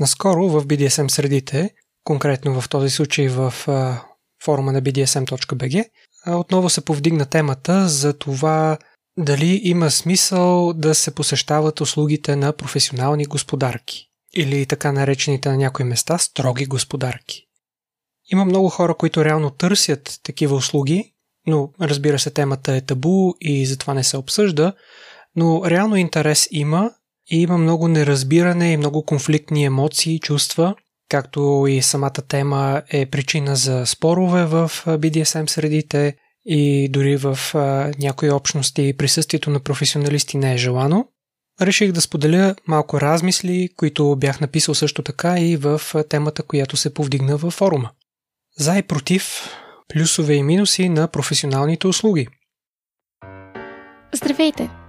Наскоро в BDSM средите, конкретно в този случай в форума на bdsm.bg, отново се повдигна темата за това дали има смисъл да се посещават услугите на професионални господарки или така наречените на някои места строги господарки. Има много хора, които реално търсят такива услуги, но разбира се темата е табу и затова не се обсъжда, но реално интерес има и има много неразбиране и много конфликтни емоции и чувства, както и самата тема е причина за спорове в BDSM средите и дори в някои общности присъствието на професионалисти не е желано. Реших да споделя малко размисли, които бях написал също така и в темата, която се повдигна във форума. За и против, плюсове и минуси на професионалните услуги. Здравейте!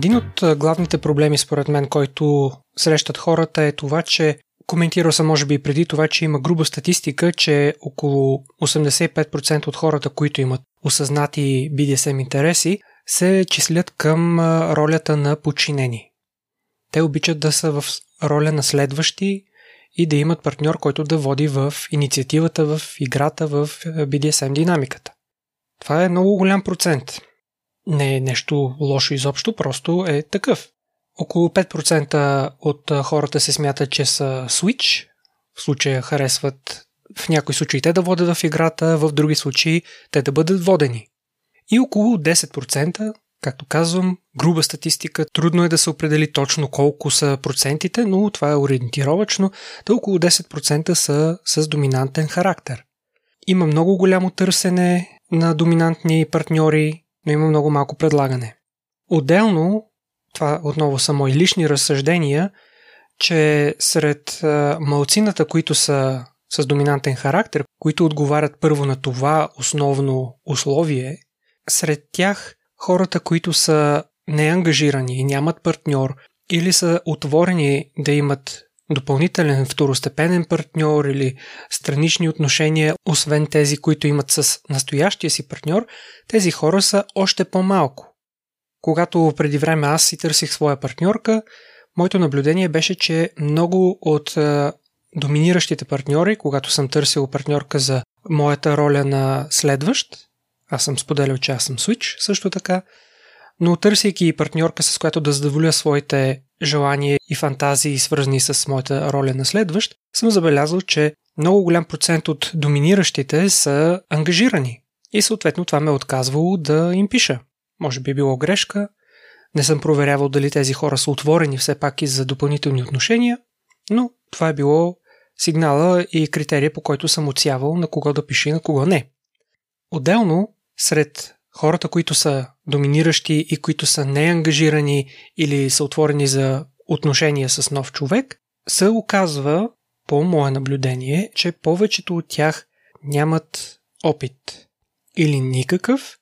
Един от главните проблеми, според мен, който срещат хората е това, че коментирал съм може би и преди това, че има груба статистика, че около 85% от хората, които имат осъзнати BDSM интереси, се числят към ролята на подчинени. Те обичат да са в роля на следващи и да имат партньор, който да води в инициативата, в играта, в BDSM динамиката. Това е много голям процент не е нещо лошо изобщо, просто е такъв. Около 5% от хората се смятат, че са Switch, в случая харесват в някои случаи те да водят в играта, в други случаи те да бъдат водени. И около 10%, както казвам, груба статистика, трудно е да се определи точно колко са процентите, но това е ориентировачно, да около 10% са с доминантен характер. Има много голямо търсене на доминантни партньори, но има много малко предлагане. Отделно, това отново са мои лични разсъждения, че сред малцината, които са с доминантен характер, които отговарят първо на това основно условие, сред тях хората, които са неангажирани и нямат партньор или са отворени да имат допълнителен второстепенен партньор или странични отношения, освен тези, които имат с настоящия си партньор, тези хора са още по-малко. Когато преди време аз си търсих своя партньорка, моето наблюдение беше, че много от доминиращите партньори, когато съм търсил партньорка за моята роля на следващ, аз съм споделял, че аз съм Switch също така, но търсейки партньорка, с която да задоволя своите желания и фантазии, свързани с моята роля на следващ, съм забелязал, че много голям процент от доминиращите са ангажирани. И съответно това ме е отказвало да им пиша. Може би е било грешка, не съм проверявал дали тези хора са отворени все пак и за допълнителни отношения, но това е било сигнала и критерия, по който съм отсявал на кого да пише и на кого не. Отделно, сред хората, които са доминиращи и които са неангажирани или са отворени за отношения с нов човек, се оказва, по мое наблюдение, че повечето от тях нямат опит. Или никакъв,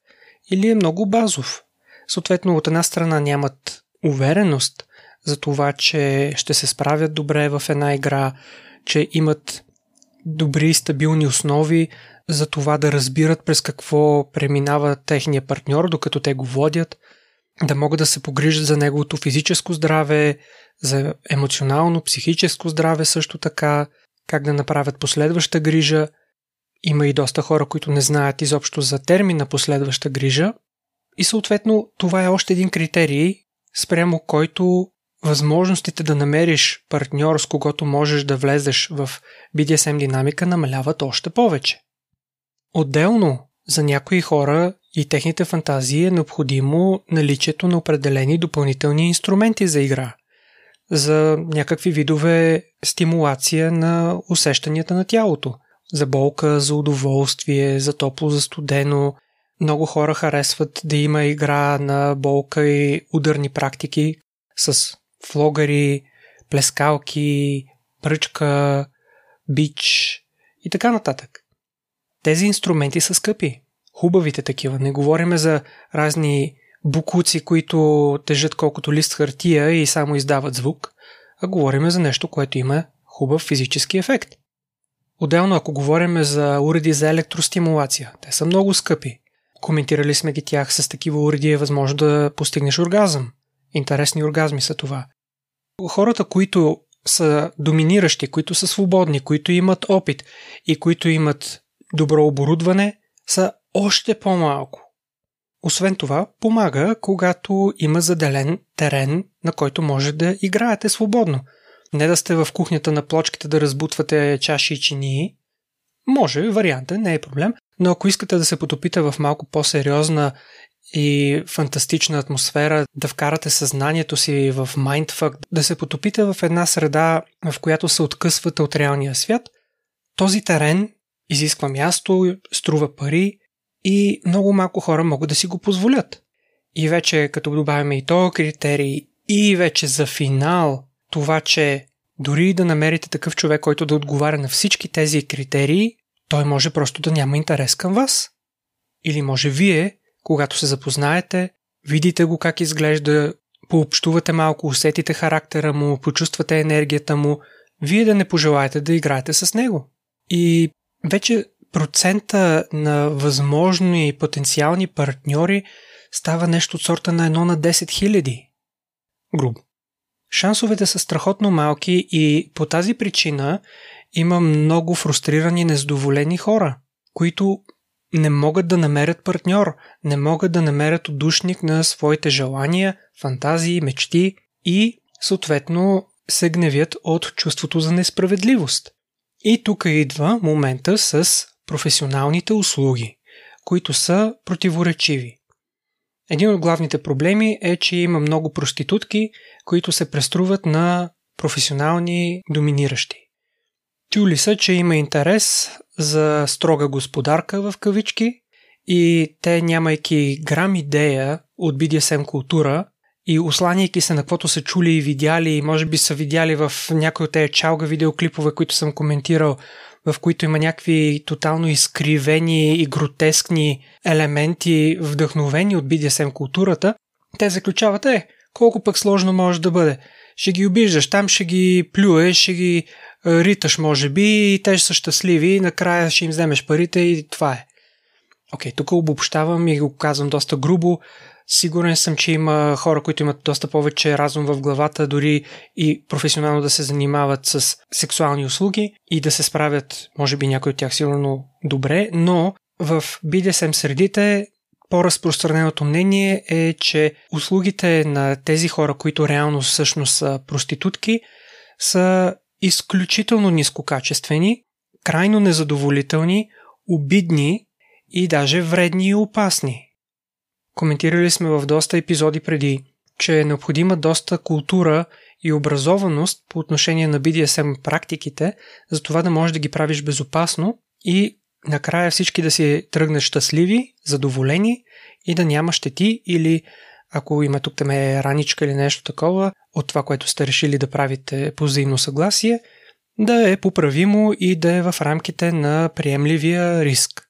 или е много базов. Съответно, от една страна нямат увереност за това, че ще се справят добре в една игра, че имат добри стабилни основи за това да разбират през какво преминава техния партньор, докато те го водят, да могат да се погрижат за неговото физическо здраве, за емоционално, психическо здраве също така, как да направят последваща грижа. Има и доста хора, които не знаят изобщо за термина последваща грижа. И съответно това е още един критерий, спрямо който възможностите да намериш партньор, с когото можеш да влезеш в BDSM динамика, намаляват още повече. Отделно, за някои хора и техните фантазии е необходимо наличието на определени допълнителни инструменти за игра, за някакви видове стимулация на усещанията на тялото, за болка, за удоволствие, за топло, за студено. Много хора харесват да има игра на болка и ударни практики с флогари, плескалки, пръчка, бич и така нататък. Тези инструменти са скъпи. Хубавите такива. Не говориме за разни букуци, които тежат колкото лист хартия и само издават звук, а говориме за нещо, което има хубав физически ефект. Отделно, ако говорим за уреди за електростимулация, те са много скъпи. Коментирали сме ги тях с такива уреди е възможно да постигнеш оргазъм. Интересни оргазми са това. Хората, които са доминиращи, които са свободни, които имат опит и които имат добро оборудване, са още по-малко. Освен това, помага, когато има заделен терен, на който може да играете свободно. Не да сте в кухнята на плочките да разбутвате чаши и чинии. Може, варианта, не е проблем, но ако искате да се потопите в малко по-сериозна и фантастична атмосфера, да вкарате съзнанието си в майндфак, да се потопите в една среда, в която се откъсвате от реалния свят, този терен изисква място, струва пари и много малко хора могат да си го позволят. И вече като добавяме и този критерий и вече за финал това, че дори да намерите такъв човек, който да отговаря на всички тези критерии, той може просто да няма интерес към вас. Или може вие, когато се запознаете, видите го как изглежда, пообщувате малко, усетите характера му, почувствате енергията му, вие да не пожелаете да играете с него. И вече процента на възможни и потенциални партньори става нещо от сорта на едно на 10 000. Грубо. Шансовете са страхотно малки и по тази причина има много фрустрирани, незадоволени хора, които не могат да намерят партньор, не могат да намерят отдушник на своите желания, фантазии, мечти и съответно се гневят от чувството за несправедливост. И тук идва момента с професионалните услуги, които са противоречиви. Един от главните проблеми е, че има много проститутки, които се преструват на професионални доминиращи. Чули са, че има интерес за строга господарка в кавички и те, нямайки грам идея от BDSM култура и осланяйки се на каквото са чули и видяли, и може би са видяли в някои от тези чалга видеоклипове, които съм коментирал, в които има някакви тотално изкривени и гротескни елементи, вдъхновени от BDSM културата, те заключават, е, колко пък сложно може да бъде. Ще ги обиждаш, там ще ги плюеш, ще ги риташ, може би, и те ще са щастливи, накрая ще им вземеш парите и това е. Окей, okay, тук обобщавам и го казвам доста грубо. Сигурен съм, че има хора, които имат доста повече разум в главата, дори и професионално да се занимават с сексуални услуги и да се справят, може би някой от тях сигурно добре, но в BDSM средите по-разпространеното мнение е, че услугите на тези хора, които реално всъщност са проститутки, са изключително нискокачествени, крайно незадоволителни, обидни и даже вредни и опасни. Коментирали сме в доста епизоди преди, че е необходима доста култура и образованост по отношение на BDSM практиките, за това да можеш да ги правиш безопасно и накрая всички да си тръгнат щастливи, задоволени и да няма щети или ако има тук е раничка или нещо такова, от това, което сте решили да правите по взаимно съгласие, да е поправимо и да е в рамките на приемливия риск.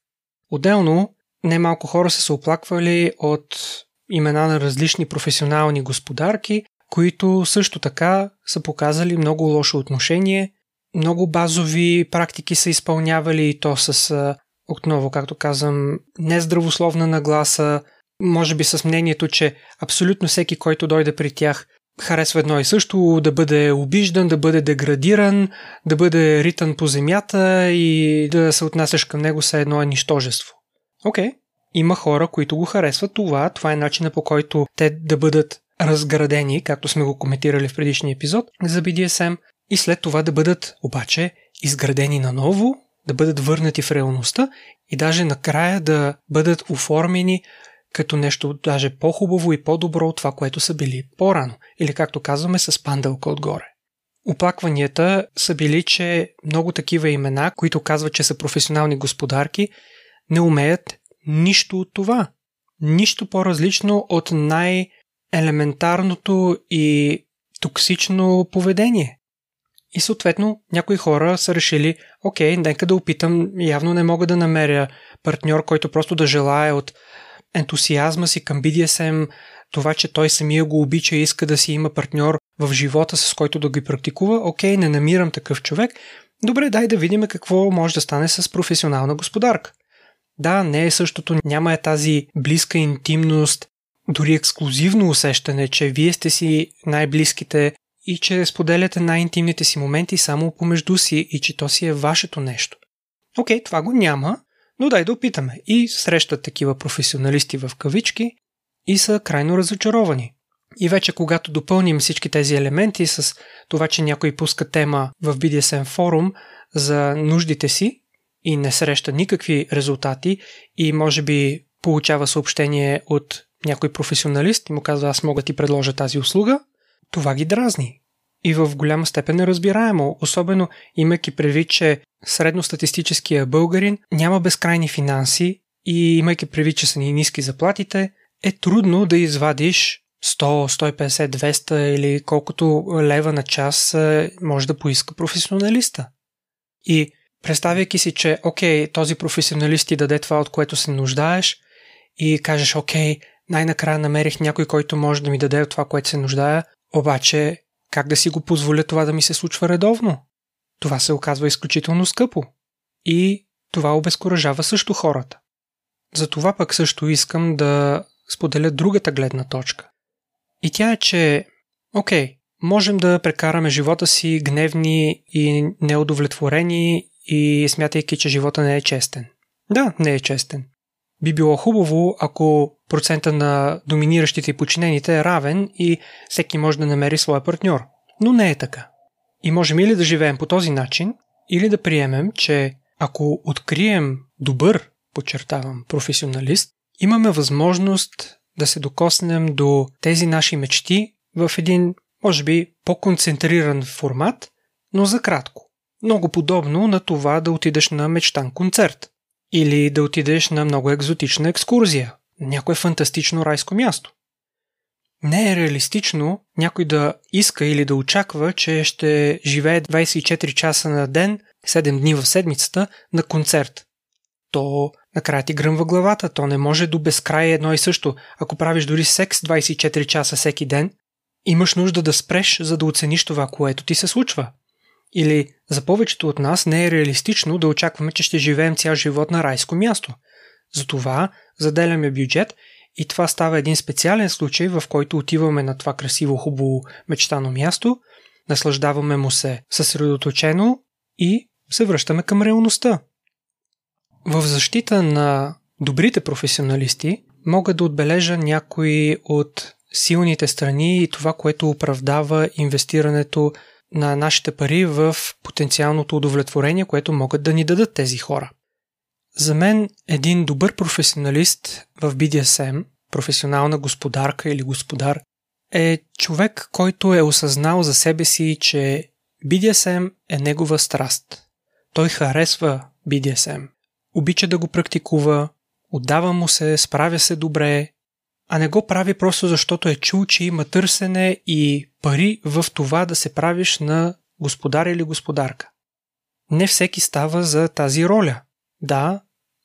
Отделно, немалко хора са се оплаквали от имена на различни професионални господарки, които също така са показали много лошо отношение, много базови практики са изпълнявали и то с, отново, както казвам, нездравословна нагласа, може би с мнението, че абсолютно всеки, който дойде при тях, харесва едно и също, да бъде обиждан, да бъде деградиран, да бъде ритан по земята и да се отнасяш към него с едно е. Окей, okay. има хора, които го харесват това, това е начинът по който те да бъдат разградени, както сме го коментирали в предишния епизод за BDSM, и след това да бъдат обаче изградени наново, да бъдат върнати в реалността и даже накрая да бъдат оформени като нещо даже по-хубаво и по-добро от това, което са били по-рано, или както казваме с пандълка отгоре. Оплакванията са били, че много такива имена, които казват, че са професионални господарки, не умеят нищо от това. Нищо по-различно от най-елементарното и токсично поведение. И съответно някои хора са решили, окей, нека да опитам, явно не мога да намеря партньор, който просто да желая от ентусиазма си към BDSM, това, че той самия го обича и иска да си има партньор в живота, с който да ги практикува, окей, не намирам такъв човек, добре, дай да видим какво може да стане с професионална господарка. Да, не е същото, няма е тази близка интимност, дори ексклюзивно усещане, че вие сте си най-близките и че споделяте най-интимните си моменти само помежду си и че то си е вашето нещо. Окей, това го няма, но дай да опитаме. И срещат такива професионалисти в кавички и са крайно разочаровани. И вече когато допълним всички тези елементи с това, че някой пуска тема в BDSM форум за нуждите си и не среща никакви резултати и може би получава съобщение от някой професионалист и му казва аз мога ти предложа тази услуга, това ги дразни. И в голяма степен е разбираемо, особено имайки предвид, че средностатистическия българин няма безкрайни финанси и имайки предвид, че са ни ниски заплатите, е трудно да извадиш 100, 150, 200 или колкото лева на час е, може да поиска професионалиста. И представяйки си, че окей, този професионалист ти даде това, от което се нуждаеш и кажеш, окей, най-накрая намерих някой, който може да ми даде това, което се нуждая, обаче как да си го позволя това да ми се случва редовно? Това се оказва изключително скъпо. И това обезкуражава също хората. Затова пък също искам да споделя другата гледна точка. И тя е, че, окей, можем да прекараме живота си гневни и неудовлетворени и смятайки, че живота не е честен. Да, не е честен. Би било хубаво, ако процента на доминиращите и подчинените е равен и всеки може да намери своя партньор. Но не е така. И можем или да живеем по този начин, или да приемем, че ако открием добър, подчертавам, професионалист, имаме възможност да се докоснем до тези наши мечти в един, може би, по-концентриран формат, но за кратко. Много подобно на това да отидеш на мечтан концерт. Или да отидеш на много екзотична екскурзия, някое фантастично райско място. Не е реалистично някой да иска или да очаква, че ще живее 24 часа на ден, 7 дни в седмицата на концерт. То накрая ти гръмва главата, то не може до безкрай едно и също. Ако правиш дори секс 24 часа всеки ден, имаш нужда да спреш, за да оцениш това, което ти се случва. Или за повечето от нас не е реалистично да очакваме, че ще живеем цял живот на райско място. Затова заделяме бюджет и това става един специален случай, в който отиваме на това красиво, хубаво, мечтано място, наслаждаваме му се съсредоточено и се връщаме към реалността. В защита на добрите професионалисти мога да отбележа някои от силните страни и това, което оправдава инвестирането на нашите пари в потенциалното удовлетворение, което могат да ни дадат тези хора. За мен един добър професионалист в BDSM, професионална господарка или господар, е човек, който е осъзнал за себе си, че BDSM е негова страст. Той харесва BDSM. Обича да го практикува, отдава му се, справя се добре, а не го прави просто защото е чул, че има търсене и пари в това да се правиш на господар или господарка. Не всеки става за тази роля. Да,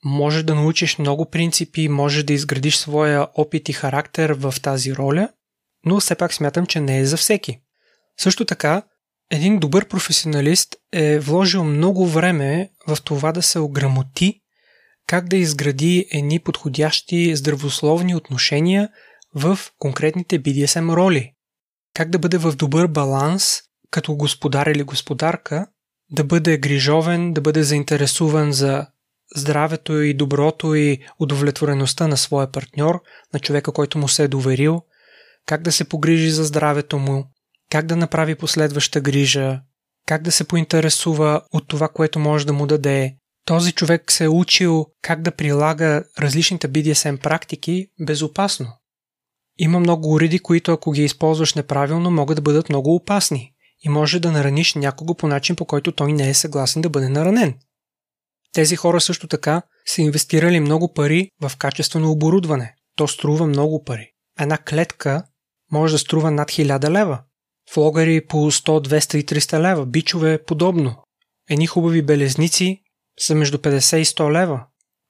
може да научиш много принципи, може да изградиш своя опит и характер в тази роля, но все пак смятам, че не е за всеки. Също така, един добър професионалист е вложил много време в това да се ограмоти как да изгради едни подходящи здравословни отношения в конкретните BDSM роли. Как да бъде в добър баланс като господар или господарка, да бъде грижовен, да бъде заинтересуван за здравето и доброто и удовлетвореността на своя партньор, на човека, който му се е доверил, как да се погрижи за здравето му, как да направи последваща грижа, как да се поинтересува от това, което може да му даде, този човек се е учил как да прилага различните BDSM практики безопасно. Има много уреди, които ако ги използваш неправилно, могат да бъдат много опасни и може да нараниш някого по начин, по който той не е съгласен да бъде наранен. Тези хора също така са инвестирали много пари в качествено оборудване. То струва много пари. Една клетка може да струва над 1000 лева. флогари по 100, 200 и 300 лева, бичове подобно. Едни хубави белезници са между 50 и 100 лева.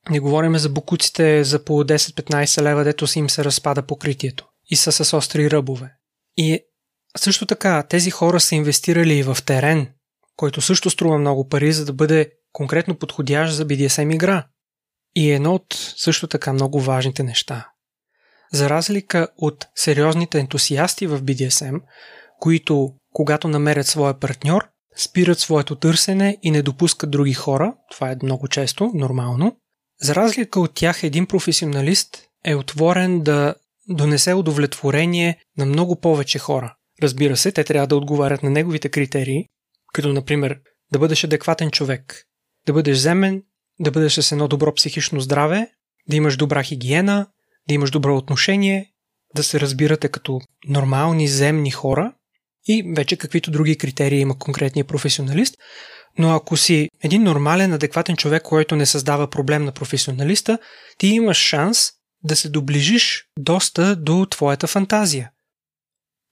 Не говорим за букуците за по 10-15 лева, дето си им се разпада покритието и са с остри ръбове. И също така, тези хора са инвестирали и в терен, който също струва много пари, за да бъде конкретно подходящ за BDSM игра. И едно от също така много важните неща. За разлика от сериозните ентусиасти в BDSM, които, когато намерят своя партньор, спират своето търсене и не допускат други хора, това е много често, нормално, за разлика от тях един професионалист е отворен да донесе удовлетворение на много повече хора. Разбира се, те трябва да отговарят на неговите критерии, като например да бъдеш адекватен човек, да бъдеш земен, да бъдеш с едно добро психично здраве, да имаш добра хигиена, да имаш добро отношение, да се разбирате като нормални земни хора и вече каквито други критерии има конкретния професионалист. Но ако си един нормален, адекватен човек, който не създава проблем на професионалиста, ти имаш шанс да се доближиш доста до твоята фантазия.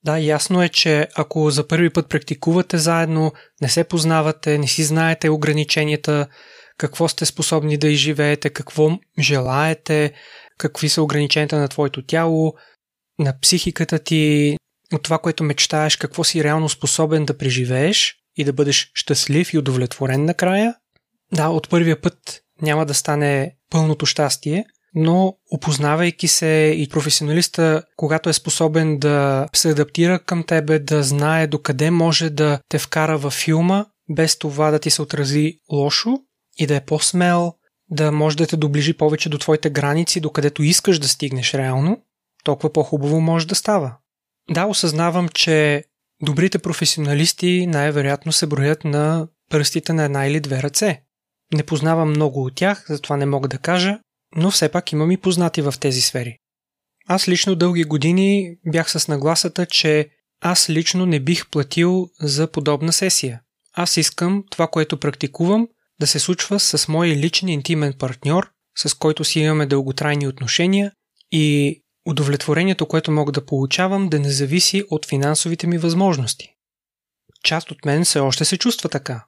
Да, ясно е, че ако за първи път практикувате заедно, не се познавате, не си знаете ограниченията, какво сте способни да изживеете, какво желаете, какви са ограниченията на твоето тяло, на психиката ти, от това, което мечтаеш, какво си реално способен да преживееш и да бъдеш щастлив и удовлетворен накрая. Да, от първия път няма да стане пълното щастие, но опознавайки се и професионалиста, когато е способен да се адаптира към тебе, да знае докъде може да те вкара във филма, без това да ти се отрази лошо и да е по-смел, да може да те доближи повече до твоите граници, докъдето искаш да стигнеш реално, толкова по-хубаво може да става. Да, осъзнавам, че добрите професионалисти най-вероятно се броят на пръстите на една или две ръце. Не познавам много от тях, затова не мога да кажа, но все пак имам и познати в тези сфери. Аз лично дълги години бях с нагласата, че аз лично не бих платил за подобна сесия. Аз искам това, което практикувам, да се случва с мой личен интимен партньор, с който си имаме дълготрайни отношения и удовлетворението, което мога да получавам, да не зависи от финансовите ми възможности. Част от мен все още се чувства така.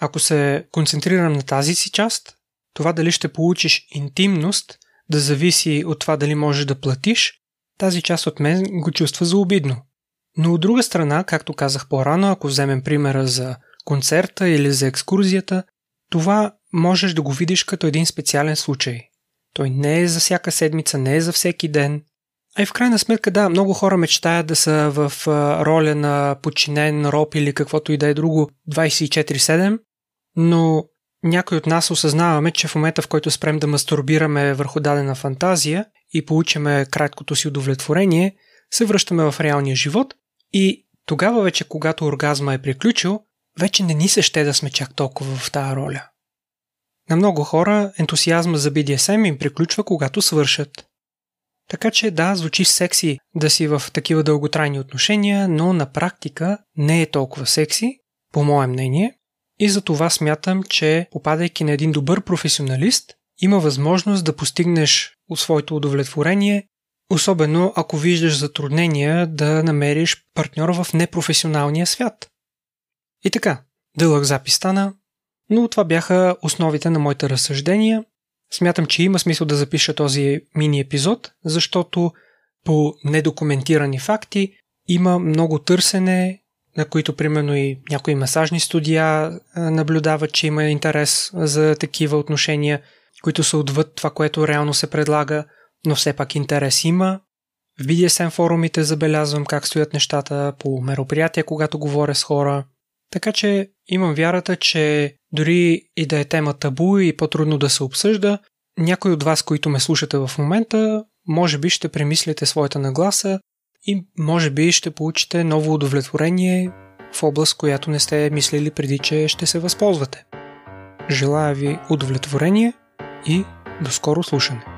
Ако се концентрирам на тази си част, това дали ще получиш интимност да зависи от това дали можеш да платиш, тази част от мен го чувства за обидно. Но от друга страна, както казах по-рано, ако вземем примера за концерта или за екскурзията, това можеш да го видиш като един специален случай. Той не е за всяка седмица, не е за всеки ден. А и в крайна сметка, да, много хора мечтаят да са в роля на подчинен роб или каквото и да е друго 24-7, но някой от нас осъзнаваме, че в момента, в който спрем да мастурбираме върху дадена фантазия и получиме краткото си удовлетворение, се връщаме в реалния живот и тогава вече, когато оргазма е приключил, вече не ни се ще да сме чак толкова в тази роля. На много хора ентусиазма за BDSM им приключва, когато свършат. Така че да, звучи секси да си в такива дълготрайни отношения, но на практика не е толкова секси, по мое мнение, и за това смятам, че попадайки на един добър професионалист, има възможност да постигнеш от своето удовлетворение, особено ако виждаш затруднения да намериш партньор в непрофесионалния свят. И така, дълъг запис стана, но това бяха основите на моите разсъждения. Смятам, че има смисъл да запиша този мини епизод, защото по недокументирани факти има много търсене на които примерно и някои масажни студия наблюдават, че има интерес за такива отношения, които са отвъд това, което реално се предлага, но все пак интерес има. В BDSM форумите забелязвам как стоят нещата по мероприятия, когато говоря с хора. Така че имам вярата, че дори и да е тема табу и по-трудно да се обсъжда, някой от вас, които ме слушате в момента, може би ще премислите своята нагласа и може би ще получите ново удовлетворение в област, която не сте мислили преди, че ще се възползвате. Желая ви удовлетворение и до скоро слушане.